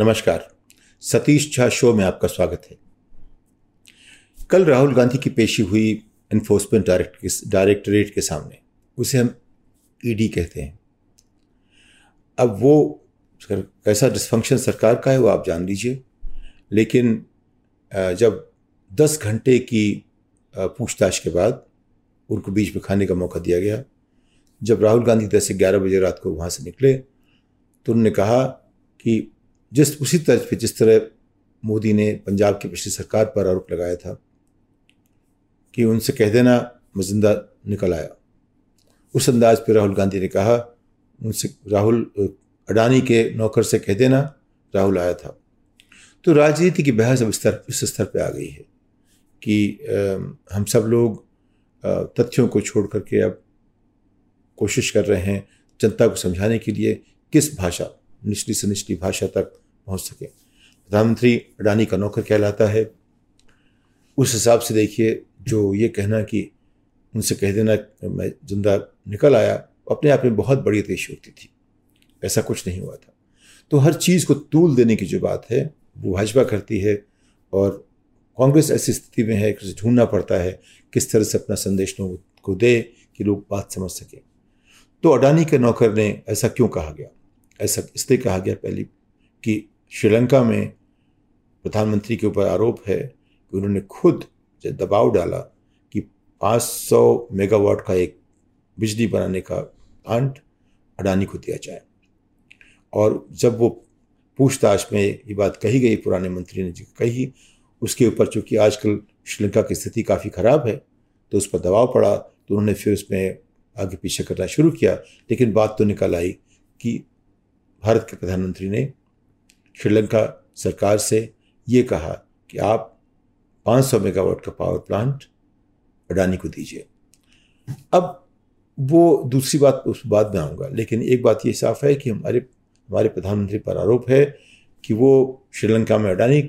नमस्कार। सतीश झा शो में आपका स्वागत है। कल राहुल गांधी की पेशी हुई इन्फोर्समेंट डायरेक्टरेट के सामने। उसे हम ईडी कहते हैं। अब वो कैसा डिस्फंक्शन सरकार का है वो आप जान लीजिए। लेकिन जब 10 घंटे की पूछताछ के बाद उनको बीच में खाने का मौका दिया गया, जब राहुल गांधी दस से ग्यारह बजे रात को वहाँ से निकले तो उन्होंने कहा कि जिस, उसी तर्ज पे जिस तरह मोदी ने पंजाब की पिछली सरकार पर आरोप लगाया था कि उनसे कह देना, मैं ज़िंदा निकल आया। उस अंदाज पर राहुल गांधी ने कहा, उनसे राहुल, अडानी के नौकर से कह देना, राहुल आया था। तो राजनीति की बहस अब स्तर इस स्तर पर आ गई है कि हम सब लोग तथ्यों को छोड़ करके अब कोशिश कर रहे हैं जनता को समझाने के लिए किस भाषा निचली से निचली भाषा तक पहुँच सके। प्रधानमंत्री अडानी का नौकर कहलाता है। उस हिसाब से देखिए, जो ये कहना कि उनसे कह देना मैं ज़िंदा निकल आया अपने आप में बहुत बड़ी अतिशयोक्ति थी। ऐसा कुछ नहीं हुआ था। तो हर चीज़ को तूल देने की जो बात है, वो भाजपा करती है और कांग्रेस ऐसी स्थिति में है, कि उसे ढूंढना पड़ता है किस तरह से अपना संदेश लोगों को दे कि लोग बात समझ सकें। तो अडानी के नौकर ने ऐसा क्यों कहा गया? ऐसा इसलिए कहा गया पहली कि श्रीलंका में प्रधानमंत्री के ऊपर आरोप है कि उन्होंने खुद दबाव डाला कि 500 मेगावाट का एक बिजली बनाने का प्लांट अडानी को दिया जाए। और जब वो पूछताछ में ये बात कही गई, पुराने मंत्री ने कही, उसके ऊपर चूँकि आजकल श्रीलंका की स्थिति काफ़ी ख़राब है तो उस पर दबाव पड़ा तो उन्होंने फिर उसमें आगे पीछे करना शुरू किया। लेकिन बात तो निकल आई कि भारत के प्रधानमंत्री ने श्रीलंका सरकार से ये कहा कि आप 500 मेगावाट का पावर प्लांट अडानी को दीजिए। अब वो दूसरी बात उस बाद में आऊँगा, लेकिन एक बात ये साफ़ है कि हमारे हमारे प्रधानमंत्री पर आरोप है कि वो श्रीलंका में अडानी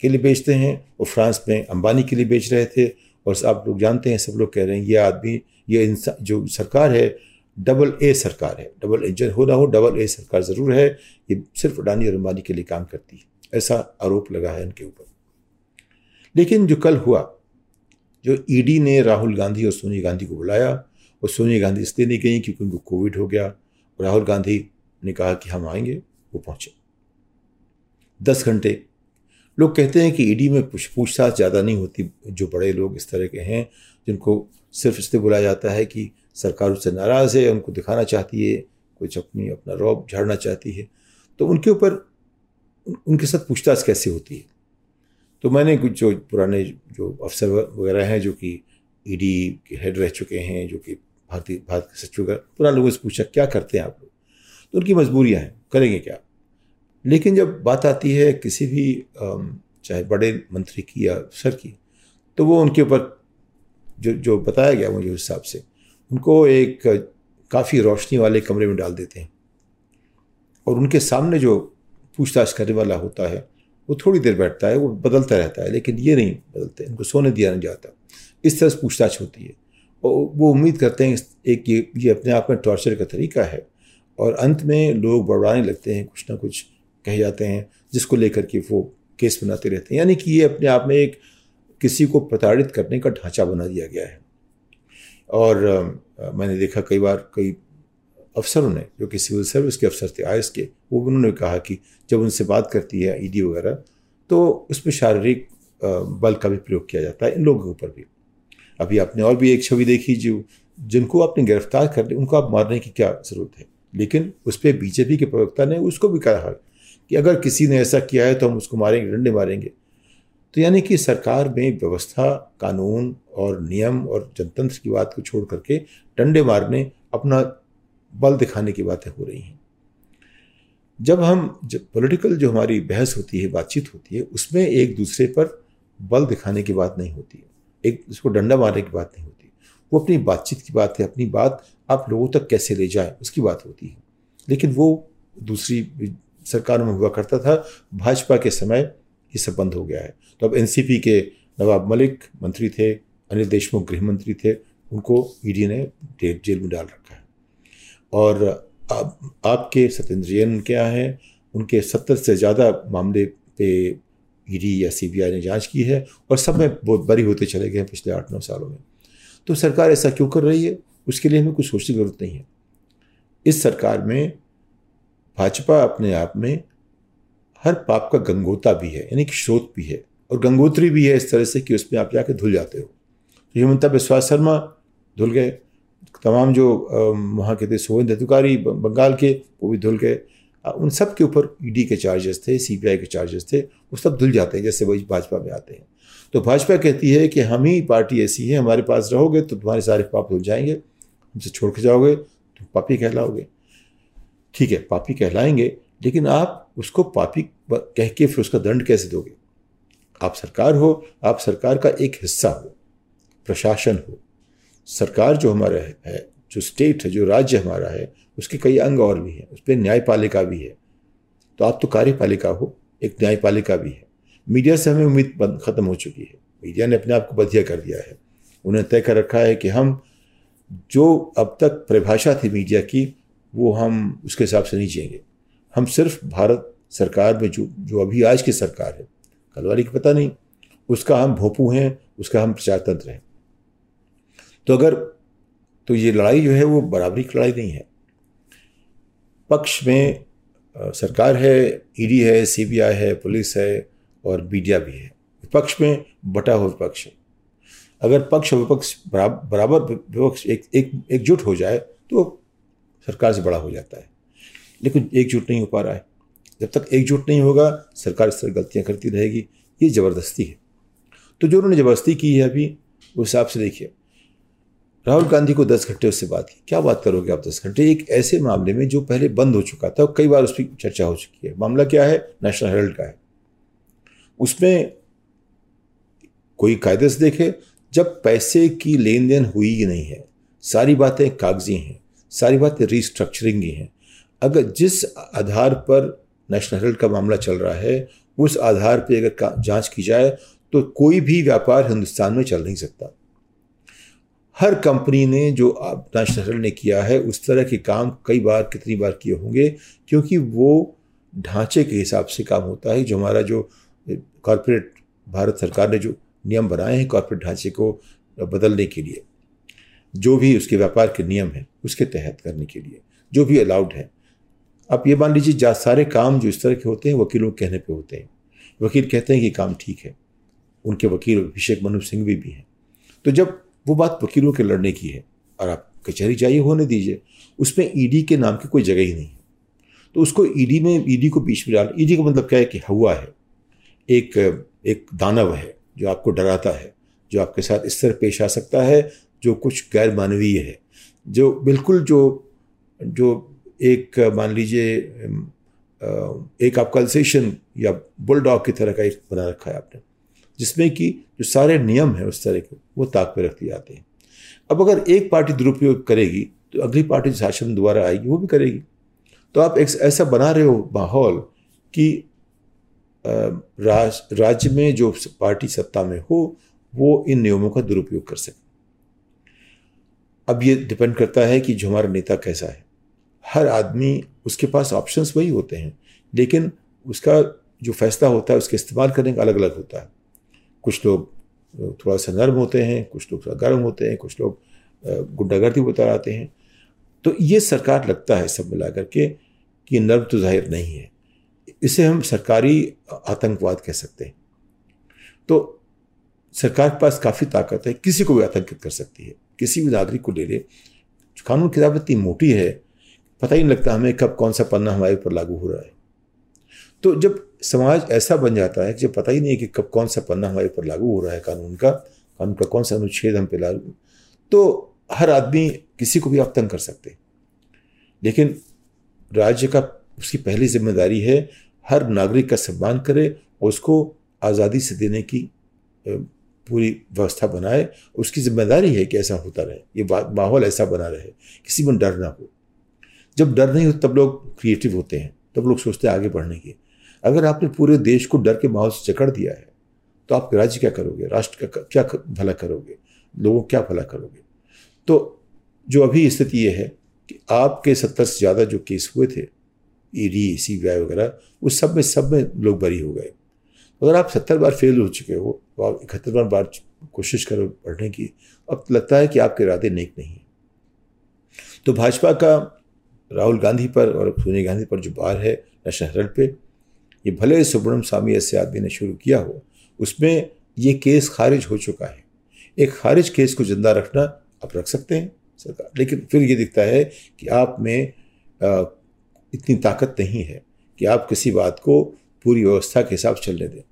के लिए बेचते हैं और फ्रांस में अंबानी के लिए बेच रहे थे। और आप लोग जानते हैं, सब लोग कह रहे हैं, ये आदमी, ये इंसान, जो सरकार है डबल ए सरकार है। डबल इंजन हो ना हो डबल ए सरकार ज़रूर है। ये सिर्फ़ अडानी और अंबानी के लिए काम करती है। ऐसा आरोप लगा है इनके ऊपर। लेकिन जो कल हुआ, जो ईडी ने राहुल गांधी और सोनिया गांधी को बुलाया, और सोनिया गांधी इसलिए नहीं गई क्योंकि उनको कोविड हो गया, और राहुल गांधी ने कहा कि हम आएँगे, वो पहुँचे। दस घंटे। लोग कहते हैं कि ईडी में पूछताछ ज़्यादा नहीं होती, जो बड़े लोग इस तरह के हैं, जिनको सिर्फ़ इसलिए बुलाया जाता है कि सरकार उससे नाराज़ है, उनको दिखाना चाहती है कुछ अपनी अपना रौब झाड़ना चाहती है। तो उनके ऊपर उनके साथ पूछताछ कैसे होती है? तो मैंने कुछ जो पुराने जो अफसर वगैरह हैं, जो कि ईडी के हेड रह चुके हैं, जो कि भारतीय, भारत के सचिव वगैरह, पुराने लोगों से पूछा, क्या करते हैं आप लोग? तो उनकी मजबूरियाँ हैं, करेंगे क्या? लेकिन जब बात आती है किसी भी चाहे बड़े मंत्री की या अफसर की तो वो उनके ऊपर जो जो बताया गया मुझे उस हिसाब से, उनको एक काफ़ी रोशनी वाले कमरे में डाल देते हैं। और उनके सामने जो पूछताछ करने वाला होता है, वो थोड़ी देर बैठता है, वो बदलता रहता है, लेकिन ये नहीं बदलते, उनको सोने दिया नहीं जाता। इस तरह से पूछताछ होती है। और वो उम्मीद करते हैं एक ये ये अपने आप में टॉर्चर का तरीका है। और अंत में लोग बड़वाने लगते हैं, कुछ ना कुछ कह जाते हैं, जिसको लेकर के वो केस बनाते रहते हैं। यानी कि ये अपने आप में एक किसी को प्रताड़ित करने का ढांचा बना दिया गया है। और आ, मैंने देखा कई बार कई अफसरों ने जो कि सिविल सर्विस के अफसर थे आई के वो उन्होंने कहा कि जब उनसे बात करती है ईडी वगैरह तो उसमें शारीरिक बल का भी प्रयोग किया जाता है इन लोगों के ऊपर भी। अभी आपने और भी एक छवि देखी जो जिनको आपने गिरफ़्तार कर लिया उनको आप मारने की क्या ज़रूरत है? लेकिन उस पर बीजेपी के प्रवक्ता ने उसको भी कहा कि अगर किसी ने ऐसा किया है तो हम उसको मारेंगे डंडे मारेंगे। तो यानी कि सरकार में व्यवस्था, कानून और नियम और जनतंत्र की बात को छोड़ करके डंडे मारने, अपना बल दिखाने की बातें हो रही हैं। जब हम, जब पॉलिटिकल जो हमारी बहस होती है, बातचीत होती है, उसमें एक दूसरे पर बल दिखाने की बात नहीं होती एक उसको डंडा मारने की बात नहीं होती। वो अपनी बातचीत की बात है, अपनी बात आप लोगों तक कैसे ले जाए, उसकी बात होती है। लेकिन वो दूसरी सरकार में हुआ करता था, भाजपा के समय ये सब बंद हो गया है। तो अब एनसीपी के नवाब मलिक मंत्री थे अनिल देशमुख गृह मंत्री थे उनको ईडी ने जेल में डाल रखा है। और आप, आपके सत्येंद्र जैन क्या हैं? उनके सत्तर से ज़्यादा मामले पे ईडी या सीबीआई ने जाँच की है और सब में बहुत बरी होते चले गए हैं पिछले आठ नौ सालों में। तो सरकार ऐसा क्यों कर रही है? उसके लिए हमें कुछ सोचने की ज़रूरत नहीं है। इस सरकार में भाजपा अपने आप में हर पाप का गंगोता भी है, यानी कि स्रोत भी है, और गंगोत्री भी है इस तरह से कि उसमें आप जाके धुल जाते हो। तो हेमंता बिस्वा शर्मा धुल गए। तमाम जो वहाँ के थे सोहेन अधिकारी बंगाल के, वो भी धुल गए। उन सब के ऊपर ईडी के चार्जेस थे सीबीआई के चार्जेस थे, वो सब धुल जाते हैं, जैसे वही भाजपा में आते हैं। तो भाजपा कहती है कि हम ही पार्टी ऐसी है, हमारे पास रहोगे तो तुम्हारे सारे पाप धुल जाएँगे, हमसे छोड़ के जाओगे तो पापी कहलाओगे। ठीक है, पापी कहलाएँगे, लेकिन आप उसको पापी कह के फिर उसका दंड कैसे दोगे? आप सरकार हो, आप सरकार का एक हिस्सा हो, प्रशासन हो। सरकार जो हमारा है जो स्टेट है, जो राज्य हमारा है, उसके कई अंग और भी हैं। उस पर न्यायपालिका भी है। तो आप तो कार्यपालिका हो, एक न्यायपालिका भी है। मीडिया से हमें उम्मीद ख़त्म हो चुकी है। मीडिया ने अपने आप को बधिया कर दिया है। उन्हें तय कर रखा है कि हम जो अब तक परिभाषा थी मीडिया की, वो हम उसके हिसाब से नहीं जिएँगे। हम सिर्फ़ भारत सरकार में जो जो अभी आज की सरकार है, कल वाली की पता नहीं, उसका हम भोपू हैं, उसका हम प्रचार तंत्र हैं। तो अगर तो ये लड़ाई जो है वो बराबरी की लड़ाई नहीं है। पक्ष में सरकार है, ईडी है, सीबीआई है, पुलिस है और मीडिया भी है। विपक्ष में बटा हुआ विपक्ष है। अगर पक्ष और विपक्ष बराबर विपक्ष एक एक, एकजुट हो जाए तो सरकार से बड़ा हो जाता है। लेकिन एकजुट नहीं हो पा रहा है। जब तक एकजुट नहीं होगा, सरकार इस तरह गलतियाँ करती रहेगी। ये ज़बरदस्ती है। तो जो उन्होंने ज़बरदस्ती की है अभी उस हिसाब से देखिए। राहुल गांधी को दस घंटे उससे बात की। क्या बात करोगे आप दस घंटे? एक ऐसे मामले में जो पहले बंद हो चुका था, कई बार उस पर चर्चा हो चुकी है। मामला क्या है? नेशनल हेरल्ड का है। उसमें कोई कायदे से देखे, जब पैसे की लेन देन हुई ही नहीं है, सारी बातें कागज़ी हैं, सारी बातें रिस्ट्रक्चरिंग ही हैं अगर जिस आधार पर नेशनल हेरल्ड का मामला चल रहा है, उस आधार पर अगर जाँच की जाए तो कोई भी व्यापार हिंदुस्तान में चल नहीं सकता। हर कंपनी ने जो नेशनल हेरल्ड ने किया है, उस तरह के काम कई बार, कितनी बार किए होंगे, क्योंकि वो ढांचे के हिसाब से काम होता है। जो हमारा जो कॉरपोरेट भारत सरकार ने जो नियम बनाए हैं कॉरपोरेट ढांचे को बदलने के लिए, जो भी उसके व्यापार के नियम हैं, उसके तहत करने के लिए, जो भी अलाउड है आप ये मान लीजिए सारे काम जो इस तरह के होते हैं वकीलों के कहने पे होते हैं। वकील कहते हैं कि काम ठीक है। उनके वकील अभिषेक मनु सिंह भी, भी हैं। तो जब वो बात वकीलों के लड़ने की है और आप कचहरी जाइए होने दीजिए उसमें ईडी के नाम की कोई जगह ही नहीं है। तो उसको ईडी में ईडी को बीच में डाल ईडी का मतलब क्या है कि हवा है। एक एक दानव है जो आपको डराता है जो आपके साथ इस तरह पेश आ सकता है जो कुछ गैर मानवीय है। जो बिल्कुल जो जो एक मान लीजिए एक आप कल्सेशन या बुलडॉग की तरह का एक बना रखा है आपने जिसमें कि जो सारे नियम हैं उस तरह के वो ताक पे रख दिए जाते हैं। अब अगर एक पार्टी दुरुपयोग करेगी तो अगली पार्टी शासन दोबारा आएगी वो भी करेगी। तो आप एक ऐसा बना रहे हो माहौल कि राज, राज्य में जो पार्टी सत्ता में हो वो इन नियमों का दुरुपयोग कर सके। अब ये डिपेंड करता है कि जो हमारा नेता कैसा है। हर आदमी उसके पास ऑप्शंस वही होते हैं। लेकिन उसका जो फैसला होता है, उसके इस्तेमाल करने का अलग अलग होता है। कुछ लोग थोड़ा सा नर्म होते हैं, कुछ लोग थोड़ा गर्म होते हैं, कुछ लोग गुंडागर्दी बता आते हैं। तो ये सरकार लगता है सब मिला करके कि नर्म तो ज़ाहिर नहीं है। इसे हम सरकारी आतंकवाद कह सकते हैं। तो सरकार के पास काफ़ी ताकत है, किसी को भी आतंकित कर सकती है। किसी भी नागरिक को ले ले। कानून किताब इतनी मोटी है पता ही नहीं लगता हमें कब कौन सा पन्ना हमारे ऊपर लागू हो रहा है। तो जब समाज ऐसा बन जाता है कि जब पता ही नहीं कि कब कौन सा पन्ना हमारे ऊपर लागू हो रहा है कानून का कानून का कौन सा अनुच्छेद हम पे लागू तो हर आदमी किसी को भी आप तंग कर सकते लेकिन राज्य का उसकी पहली ज़िम्मेदारी है हर नागरिक का सम्मान करे और उसको आज़ादी से देने की पूरी व्यवस्था बनाए। उसकी ज़िम्मेदारी है कि ऐसा होता रहे, ये माहौल ऐसा बना रहे, किसी में डर ना हो। जब डर नहीं हो तब लोग क्रिएटिव होते हैं, तब लोग सोचते हैं आगे बढ़ने की। अगर आपने पूरे देश को डर के माहौल से जकड़ दिया है तो आप राज्य क्या करोगे? राष्ट्र का क्या भला करोगे? लोगों क्या भला करोगे? तो जो अभी स्थिति ये है कि आपके सत्तर से ज़्यादा जो केस हुए थे ईडी सी बी आई वगैरह उस सब में सब में लोग बरी हो गए। अगर आप सत्तर बार फेल हो चुके हो तो आप इकहत्तर बार कोशिश करो पढ़ने की। अब लगता है कि आपके इरादे नेक नहीं हैं। तो भाजपा का राहुल गांधी पर और सोनिया गांधी पर जो बार है नेशनल हेरल्ड पे ये भले सुब्रम स्वामी ऐसे आदमी ने शुरू किया हो उसमें ये केस खारिज हो चुका है। एक खारिज केस को ज़िंदा रखना आप रख सकते हैं सरकार लेकिन फिर ये दिखता है कि आप में आ, इतनी ताकत नहीं है कि आप किसी बात को पूरी व्यवस्था के हिसाब चलने दें।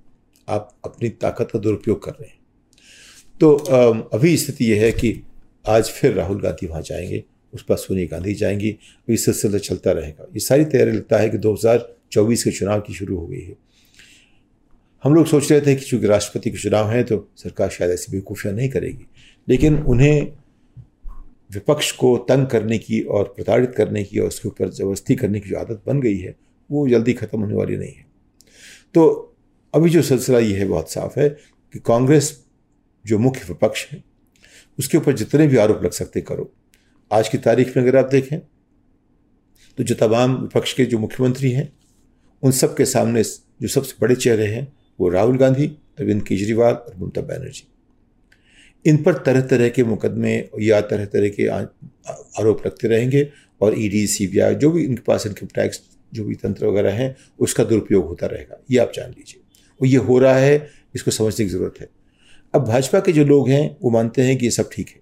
आप अपनी ताकत का दुरुपयोग कर रहे हैं। तो अभी स्थिति यह है कि आज फिर राहुल गांधी वहाँ जाएँगे। उस पर सोनिया गांधी जाएँगी ये सिलसिला चलता रहेगा। ये सारी तैयारी लगता है कि 2024 के चुनाव की शुरू हो गई है। हम लोग सोच रहे थे कि चूँकि राष्ट्रपति के चुनाव हैं तो सरकार शायद ऐसी बेवकूफ़ियाँ नहीं करेगी। लेकिन उन्हें विपक्ष को तंग करने की और प्रताड़ित करने की और उसके ऊपर ज़बरदस्ती करने की जो आदत बन गई है, वो जल्दी ख़त्म होने वाली नहीं है। तो अभी जो सिलसिला ये है, बहुत साफ़ है कि कांग्रेस जो मुख्य विपक्ष है, उसके ऊपर जितने भी आरोप लग सकते करो। आज की तारीख में अगर आप देखें तो जो तमाम विपक्ष के जो मुख्यमंत्री हैं, उन सब के सामने जो सबसे बड़े चेहरे हैं, वो राहुल गांधी, अरविंद केजरीवाल और ममता बनर्जी। इन पर तरह तरह के मुकदमे या तरह तरह के आरोप लगते रहेंगे और ईडी सीबीआई जो भी इनके पास इनकम टैक्स, जो भी तंत्र वगैरह हैं, उसका दुरुपयोग होता रहेगा। ये आप जान लीजिए। और ये हो रहा है, इसको समझने की ज़रूरत है। अब भाजपा के जो लोग हैं, वो मानते हैं कि ये सब ठीक है।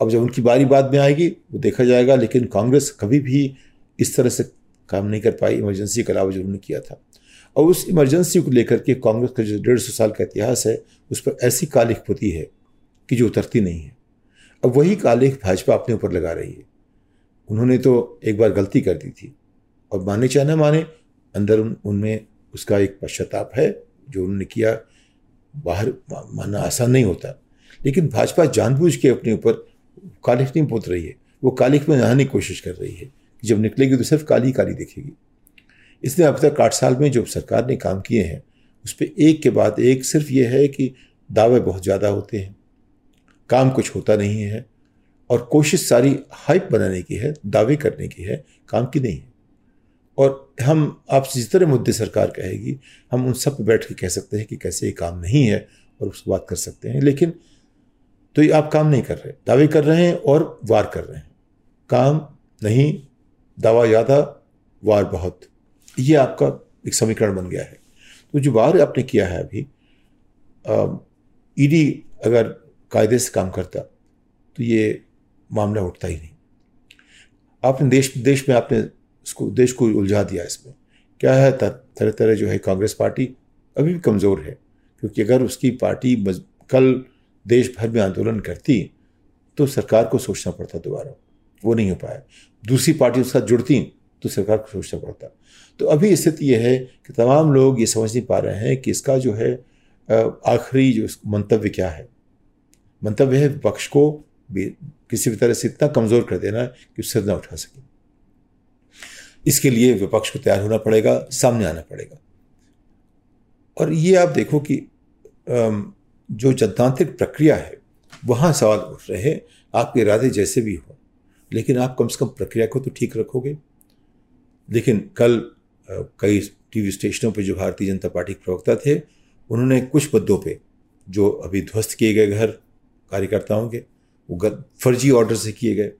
अब जब उनकी बारी बाद में आएगी, वो देखा जाएगा, लेकिन कांग्रेस कभी भी इस तरह से काम नहीं कर पाई, इमरजेंसी के अलावा जो उन्होंने किया था। और उस इमरजेंसी को लेकर के कांग्रेस का जो डेढ़ सौ साल का इतिहास है, उस पर ऐसी कालिख पुती है कि जो उतरती नहीं है। अब वही कालिख भाजपा अपने ऊपर लगा रही है। उन्होंने तो एक बार गलती कर दी थी। और माने चाहे ना माने, अंदर उन, उनमें उसका एक पश्चाताप है, जो उन्होंने किया, बाहर मानना आसान नहीं होता। लेकिन भाजपा जानबूझ के अपने ऊपर कालिख नहीं पोत रही है। वो कालिख में नहाने की कोशिश कर रही है। जब निकलेगी तो सिर्फ़ काली काली दिखेगी। इसलिए अब तक आठ साल में जो सरकार ने काम किए हैं, उस पर एक के बाद एक सिर्फ़ ये है कि दावे बहुत ज़्यादा होते हैं। काम कुछ होता नहीं है और कोशिश सारी हाइप बनाने की है, दावे करने की है, काम की नहीं है। और हम, आप जिस तरह मुद्दे सरकार कहेगी, हम उन सब पर बैठ के कह सकते हैं कि कैसे ये काम नहीं है और उस बात कर सकते हैं। लेकिन तो ये आप काम नहीं कर रहे। दावे कर रहे हैं और वार कर रहे हैं। काम नहीं, दावा ज़्यादा वार बहुत। ये आपका एक समीकरण बन गया है। तो जो वार आपने किया है अभी ईडी अगर कायदे से काम करता तो ये मामला उठता ही नहीं। आपने देश देश में आपने इसको, देश को उलझा दिया इसमें। क्या है तरह तरह जो है कांग्रेस पार्टी अभी भी कमज़ोर है, क्योंकि अगर उसकी पार्टी कल देश भर में आंदोलन करती तो सरकार को सोचना पड़ता दोबारा। वो नहीं हो पाया। दूसरी पार्टी उसके साथ जुड़ती तो सरकार को सोचना पड़ता। तो अभी स्थिति यह है कि तमाम लोग ये समझ नहीं पा रहे हैं कि इसका जो है आखिरी जो मंतव्य क्या है। मंतव्य है विपक्ष को किसी भी तरह से इतना कमज़ोर कर देना कि उससे न उठा सके। इसके लिए विपक्ष को तैयार होना पड़ेगा, सामने आना पड़ेगा। और ये आप देखो कि जो जनतांत्रिक प्रक्रिया है, वहाँ सवाल उठ रहे हैं, आपके इरादे जैसे भी हो। लेकिन आप कम से कम प्रक्रिया को तो ठीक रखोगे। लेकिन कल कई टीवी स्टेशनों पर जो भारतीय जनता पार्टी के प्रवक्ता थे, उन्होंने कुछ मुद्दों पे जो अभी ध्वस्त किए गए घर कार्यकर्ताओं के, वो फर्जी ऑर्डर से किए गए।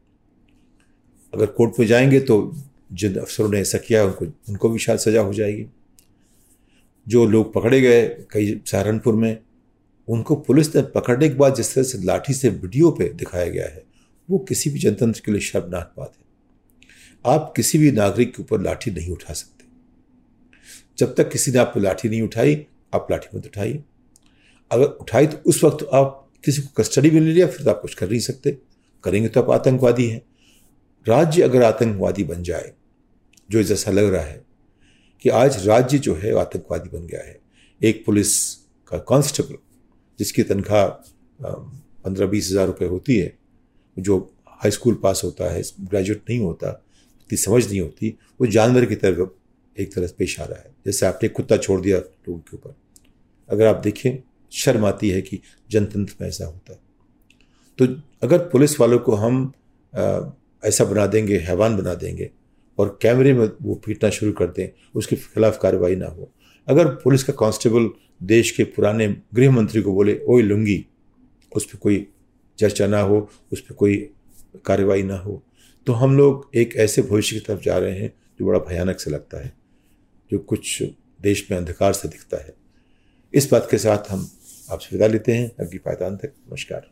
अगर कोर्ट में जाएँगे तो जिन अफसरों ने ऐसा किया उनको उनको भी शायद सजा हो जाएगी। जो लोग पकड़े गए कई सहारनपुर में उनको पुलिस ने पकड़ने के बाद जिस तरह से लाठी से वीडियो पे दिखाया गया है, वो किसी भी जनतंत्र के लिए शर्मनाक बात है। आप किसी भी नागरिक के ऊपर लाठी नहीं उठा सकते। जब तक किसी ने आप लाठी नहीं उठाई, आप लाठी मत उठाइए। अगर उठाई तो उस वक्त आप किसी को कस्टडी में ले लिया, फिर तो आप कुछ कर नहीं सकते। करेंगे तो आप आतंकवादी हैं। राज्य अगर आतंकवादी बन जाए, जो जैसा लग रहा है कि आज राज्य जो है, आतंकवादी बन गया है। एक पुलिस का कांस्टेबल जिसकी तनख्वाह पंद्रह बीस हज़ार रुपये होती है जो हाई स्कूल पास होता है ग्रेजुएट नहीं होता उतनी समझ नहीं होती वो जानवर की तरफ़ एक तरह से पेश आ रहा है। जैसे आपने कुत्ता छोड़ दिया लोगों के ऊपर। अगर आप देखें शर्म आती है कि जनतंत्र में ऐसा होता है। तो अगर पुलिस वालों को हम आ, ऐसा बना देंगे हैवान बना देंगे और कैमरे में वो पीटना शुरू कर दें उसके खिलाफ कार्रवाई ना हो। अगर पुलिस का कांस्टेबल देश के पुराने गृह मंत्री को बोले ओ लुंगी, उस पर कोई चर्चा ना हो, उस पर कोई कार्रवाई ना हो। तो हम लोग एक ऐसे भविष्य की तरफ़ जा रहे हैं जो बड़ा भयानक से लगता है, जो कुछ देश में अंधकार से दिखता है। इस बात के साथ हम आपसे विदा लेते हैं। अगली पायदान तक, नमस्कार।